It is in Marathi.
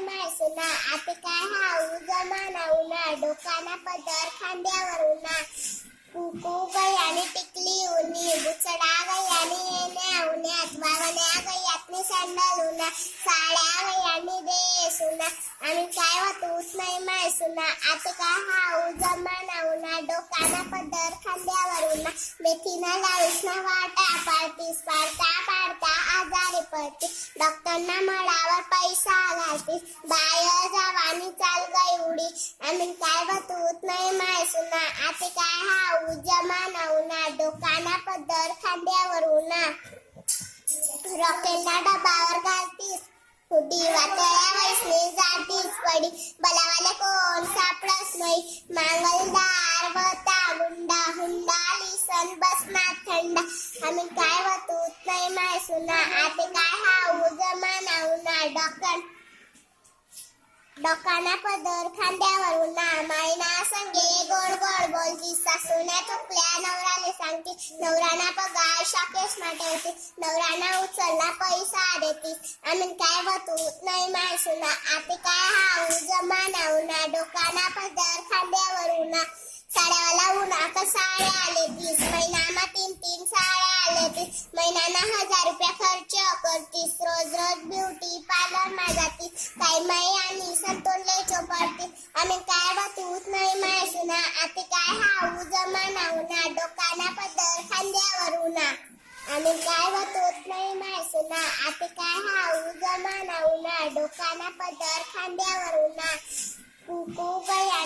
नाही. मायसुना आता काय हा जमाना उन्हा डोकाना पदर खांद्यावर उन्हा कुकू गयाने टिकली उन्ही बुचडा गयाने येण्या उन्हात वागण्या गयातनी सँडल उन्हा साड्या गयाने देस उन्हा आणि काय वाटूच नाही माय सुना आता काय हा जमाना उन्हा डोकाना पदर खांद्यावर उन्हा मेथीना लावीस ना वाटा पाडतीस पाडता पाडता करते. डॉक्टरना मळावर पैसा घालतीस. बाय जावानी चाल गई उडी आणि काय बतूत नाही माय सुना. आता काय हा जमाना नवना डोकाना पदर खांद्यावर उना रॉकेटला डबावर घालतीस? हुडी वातळ्या वैसली जातीस. पडी बलावाले कोण? माय सुना आता काय हा जमाना उन्हा डॉक्टर डोकाना पदर खांद्यावर उन्हा मायना संगे गोड गोड बोलती. सासूने चुकल्या नवराले सांगते. नवराना पगार शाकेश ठेवते नवराना उचलला पैसा देते. आम्ही काय बतूत नाही माय सुना आता काय हा जमाना उन्हा डोकाना पदर खांद्यावर उन्हा साड्यावाला उन्हा का साड्या आले तीस महिना करतीस रोज रोज ब्युटी पार्लर मा जातीस काय मै आणि संतोषले चोपडती आम्ही काय बतूत नाही माय ना आता काय हा जमाना उन्हा डोकाना पदर खांद्यावर उन्हा आणि काय बतूत नाही माय ना आता काय हा जमाना उन्हा डोकाना पदर खांद्यावर उन्हा कुकू गयाने गया